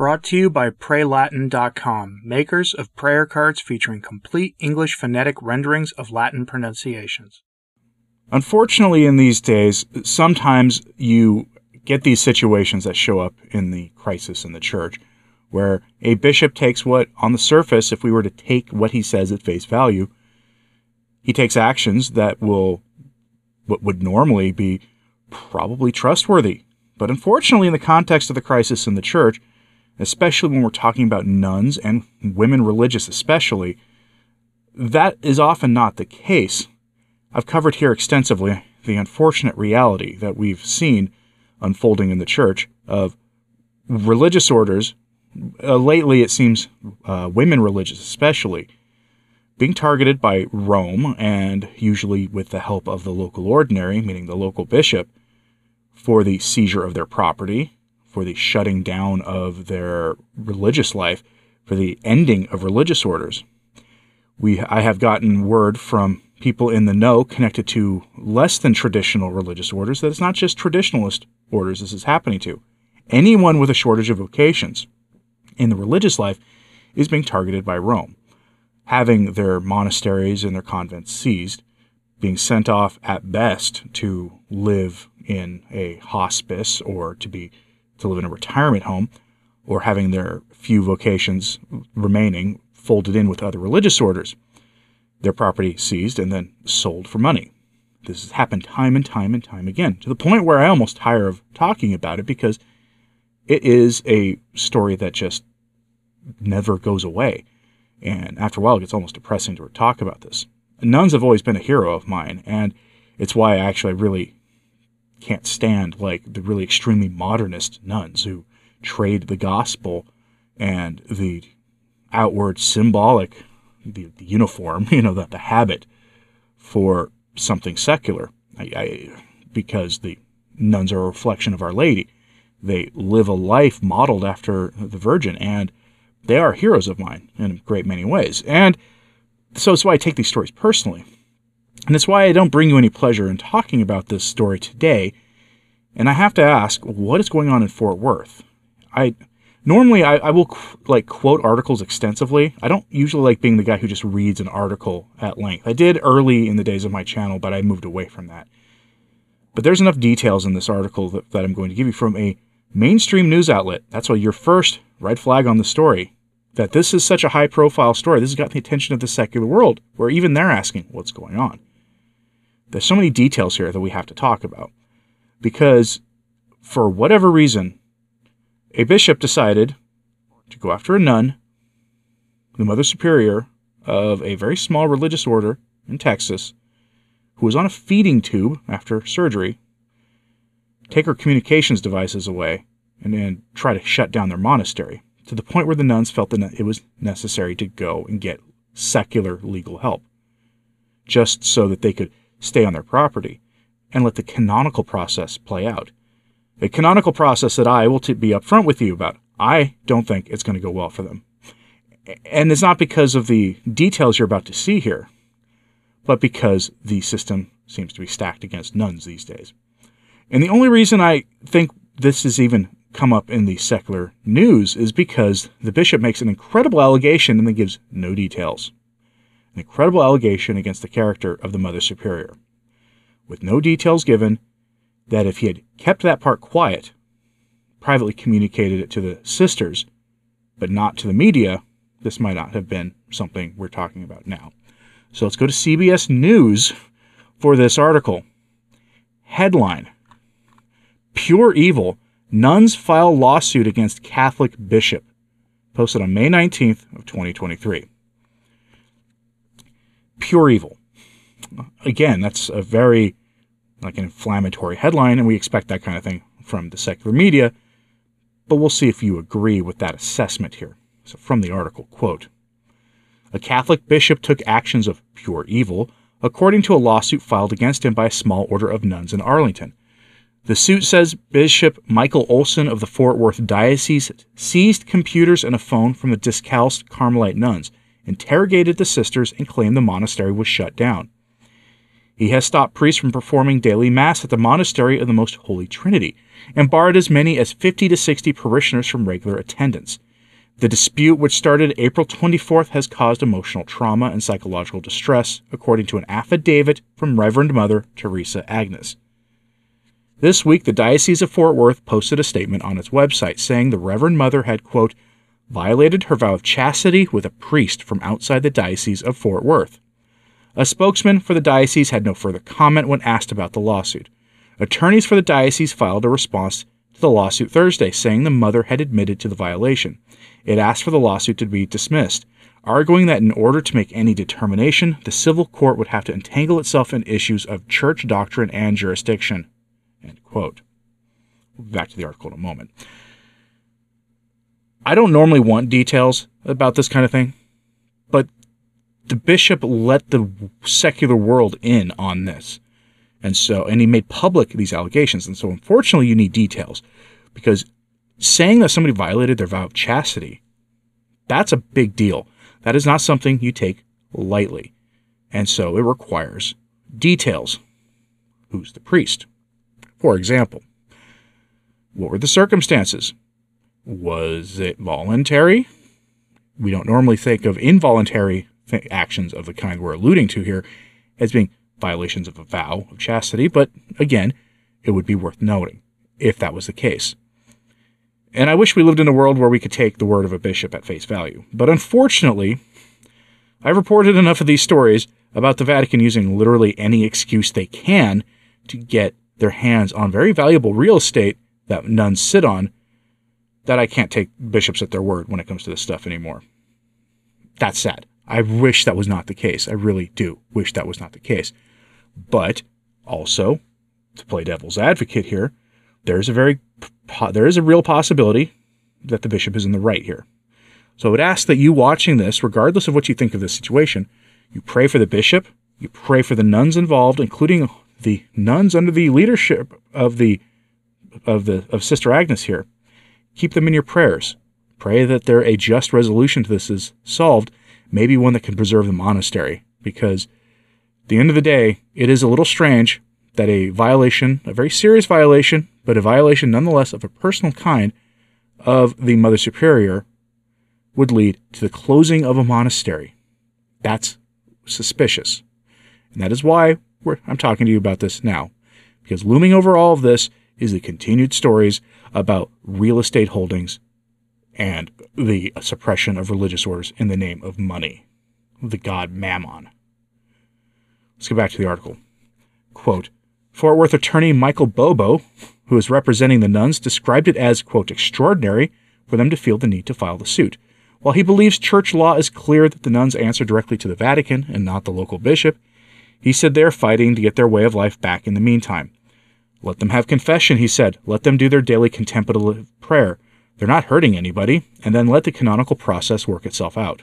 Brought to you by PrayLatin.com, makers of prayer cards featuring complete English phonetic renderings of Latin pronunciations. Unfortunately, in these days, sometimes you get these situations that show up in the crisis in the church where a bishop takes what, on the surface, if we were to take what he says at face value, he takes actions that will, what would normally be probably trustworthy. But unfortunately, in the context of the crisis in the church, especially when we're talking about nuns and women religious, especially, that is often not the case. I've covered here extensively the unfortunate reality that we've seen unfolding in the church of religious orders uh, lately, it seems uh, women religious, especially, being targeted by Rome and usually with the help of the local ordinary, meaning the local bishop, for the seizure of their property, for the shutting down of their religious life, for the ending of religious orders. We, I have gotten word from people in the know connected to less than traditional religious orders that it's not just traditionalist orders this is happening to. Anyone with a shortage of vocations in the religious life is being targeted by Rome, having their monasteries and their convents seized, being sent off at best to live in a hospice or to be to live in a retirement home, or having their few vocations remaining folded in with other religious orders, their property seized and then sold for money. This has happened time and time and time again, to the point where I almost tire of talking about it because it is a story that just never goes away. And after a while, it gets almost depressing to talk about this. Nuns have always been a hero of mine, and it's why I actually really can't stand like the really extremely modernist nuns who trade the gospel and the outward symbolic, the, the uniform, you know, the, the habit for something secular. I, I, because the nuns are a reflection of Our Lady. They live a life modeled after the Virgin, and they are heroes of mine in a great many ways. And so it's why I take these stories personally. And it's why I don't bring you any pleasure in talking about this story today. And I have to ask, what is going on in Fort Worth? I normally I, I will like quote articles extensively. I don't usually like being the guy who just reads an article at length. I did early in the days of my channel, but I moved away from that. But there's enough details in this article that, that I'm going to give you from a mainstream news outlet. That's why your first red flag on the story that this is such a high profile story. This has got the attention of the secular world, where even they're asking what's going on. There's so many details here that we have to talk about. Because for whatever reason, a bishop decided to go after a nun, the Mother Superior of a very small religious order in Texas, who was on a feeding tube after surgery, take her communications devices away, and then try to shut down their monastery to the point where the nuns felt that it was necessary to go and get secular legal help, just so that they could stay on their property and let the canonical process play out. A canonical process that I will be upfront with you about. I don't think it's going to go well for them. And it's not because of the details you're about to see here, but because the system seems to be stacked against nuns these days. And the only reason I think this is even come up in the secular news is because the bishop makes an incredible allegation and then gives no details. An incredible allegation against the character of the Mother Superior, with no details given, that if he had kept that part quiet, privately communicated it to the sisters, but not to the media, this might not have been something we're talking about now. So let's go to CBS News for this article. Headline Pure Evil Nuns file lawsuit against Catholic bishop. Posted on May 19th of 2023. Pure evil. Again, that's a very like an inflammatory headline, and we expect that kind of thing from the secular media. But we'll see if you agree with that assessment here. So from the article, quote, a Catholic bishop took actions of pure evil, according to a lawsuit filed against him by a small order of nuns in Arlington. The suit says Bishop Michael Olson of the Fort Worth Diocese seized computers and a phone from the discalced Carmelite nuns, interrogated the sisters, and claimed the monastery was shut down. He has stopped priests from performing daily Mass at the Monastery of the Most Holy Trinity and barred as many as 50 to 60 parishioners from regular attendance. The dispute, which started April 24th, has caused emotional trauma and psychological distress, according to an affidavit from Reverend Mother Teresa Agnes. This week, the Diocese of Fort Worth posted a statement on its website saying the Reverend Mother had, quote, violated her vow of chastity with a priest from outside the Diocese of Fort Worth. A spokesman for the diocese had no further comment when asked about the lawsuit. Attorneys for the diocese filed a response to the lawsuit Thursday, saying the mother had admitted to the violation. It asked for the lawsuit to be dismissed, arguing that in order to make any determination, the civil court would have to entangle itself in issues of church doctrine and jurisdiction. End quote. back to the article in a moment. I don't normally want details about this kind of thing, but the bishop let the secular world in on this. And so, and he made public these allegations. And so, unfortunately, you need details because saying that somebody violated their vow of chastity, that's a big deal. That is not something you take lightly. And so it requires details. Who's the priest? For example, what were the circumstances? Was it voluntary? We don't normally think of involuntary th- actions of the kind we're alluding to here as being violations of a vow of chastity, but again, it would be worth noting if that was the case. And I wish we lived in a world where we could take the word of a bishop at face value. But unfortunately, I've reported enough of these stories about the Vatican using literally any excuse they can to get their hands on very valuable real estate that nuns sit on that I can't take bishops at their word when it comes to this stuff anymore. That's sad. I wish that was not the case. I really do wish that was not the case. But also, to play devil's advocate here, there's a very there is a real possibility that the bishop is in the right here. So I would ask that you watching this, regardless of what you think of this situation, you pray for the bishop, you pray for the nuns involved, including the nuns under the leadership of the of the of Sister Agnes here. Keep them in your prayers. Pray that there a just resolution to this is solved, maybe one that can preserve the monastery, because at the end of the day, it is a little strange that a violation, a very serious violation, but a violation nonetheless of a personal kind of the Mother Superior would lead to the closing of a monastery. That's suspicious. And that is why I'm talking to you about this now. Because looming over all of this is the continued stories about real estate holdings and the suppression of religious orders in the name of money, the god Mammon. Let's go back to the article. Quote, Fort Worth attorney Michael Bobo, who is representing the nuns, described it as, quote, extraordinary for them to feel the need to file the suit. While he believes church law is clear that the nuns answer directly to the Vatican and not the local bishop, he said they are fighting to get their way of life back in the meantime. Let them have confession, he said. Let them do their daily contemplative prayer. They're not hurting anybody, and then let the canonical process work itself out.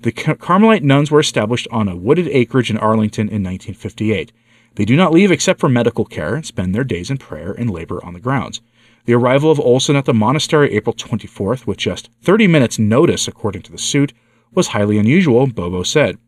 The Carmelite nuns were established on a wooded acreage in Arlington in 1958. They do not leave except for medical care and spend their days in prayer and labor on the grounds. The arrival of Olson at the monastery April 24th, with just 30 minutes' notice, according to the suit, was highly unusual, Bobo said.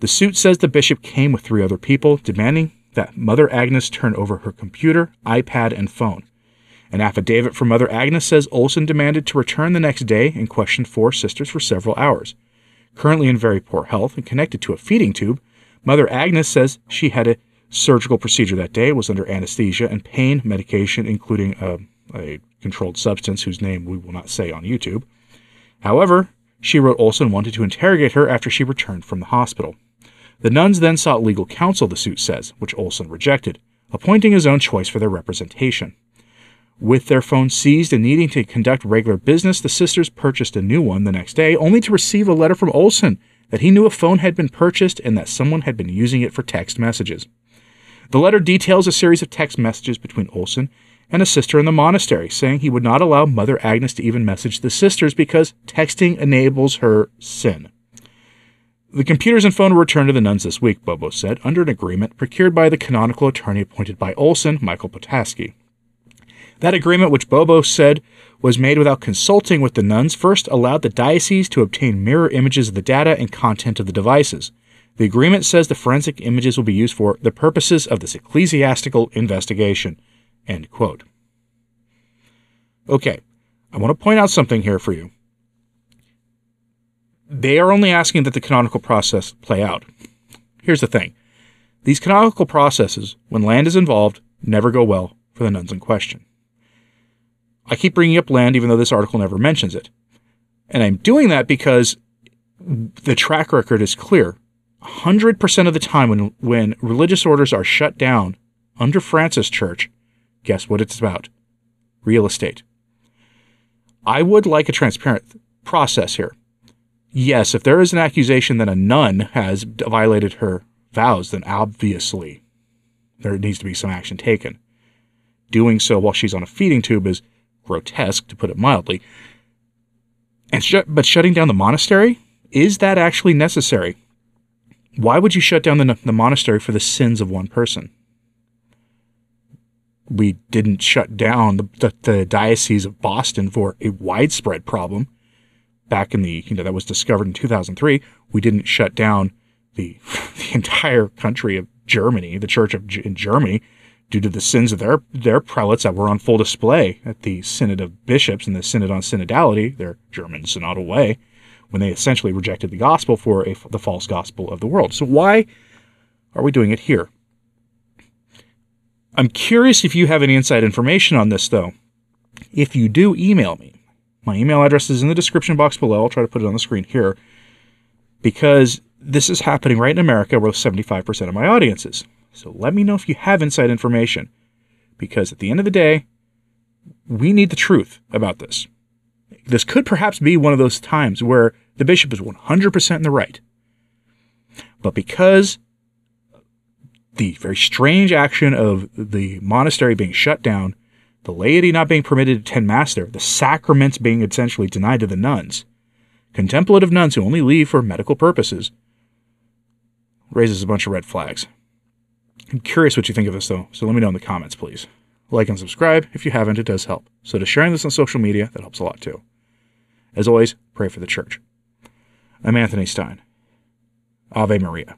The suit says the bishop came with three other people, demanding that Mother Agnes turn over her computer, iPad, and phone. An affidavit from Mother Agnes says Olson demanded to return the next day and questioned four sisters for several hours. Currently in very poor health and connected to a feeding tube, Mother Agnes says she had a surgical procedure that day, was under anesthesia and pain medication, including a, a controlled substance whose name we will not say on YouTube. However, she wrote Olson wanted to interrogate her after she returned from the hospital. The nuns then sought legal counsel, the suit says, which Olson rejected, appointing his own choice for their representation. With their phone seized and needing to conduct regular business, the sisters purchased a new one the next day, only to receive a letter from Olson that he knew a phone had been purchased and that someone had been using it for text messages. The letter details a series of text messages between Olson and a sister in the monastery, saying he would not allow Mother Agnes to even message the sisters because texting enables her sin. The computers and phone were returned to the nuns this week, Bobo said, under an agreement procured by the canonical attorney appointed by Olson, Michael Potaski. That agreement, which Bobo said was made without consulting with the nuns, first allowed the diocese to obtain mirror images of the data and content of the devices. The agreement says the forensic images will be used for the purposes of this ecclesiastical investigation. Okay, I want to point out something here for you. They are only asking that the canonical process play out. Here's the thing these canonical processes, when land is involved, never go well for the nuns in question. I keep bringing up land even though this article never mentions it. And I'm doing that because the track record is clear. 100% of the time when, when religious orders are shut down under Francis Church, guess what it's about? Real estate. I would like a transparent process here. Yes, if there is an accusation that a nun has violated her vows, then obviously there needs to be some action taken. Doing so while she's on a feeding tube is grotesque, to put it mildly. And sh- but shutting down the monastery is that actually necessary? Why would you shut down the, the monastery for the sins of one person? We didn't shut down the, the, the diocese of Boston for a widespread problem back in the you know that was discovered in 2003. We didn't shut down the the entire country of Germany, the Church of in Germany, due to the sins of their their prelates that were on full display at the Synod of Bishops and the Synod on Synodality, their German synodal way, when they essentially rejected the gospel for a, the false gospel of the world. So why are we doing it here? I'm curious if you have any inside information on this, though. If you do, email me. My email address is in the description box below. I'll try to put it on the screen here because this is happening right in America where 75% of my audience is. So let me know if you have inside information because at the end of the day, we need the truth about this. This could perhaps be one of those times where the bishop is 100% in the right. But because the very strange action of the monastery being shut down, the laity not being permitted to attend mass there, the sacraments being essentially denied to the nuns, contemplative nuns who only leave for medical purposes, raises a bunch of red flags. I'm curious what you think of this, though, so let me know in the comments, please. Like and subscribe. If you haven't, it does help. So, to sharing this on social media, that helps a lot too. As always, pray for the church. I'm Anthony Stine. Ave Maria.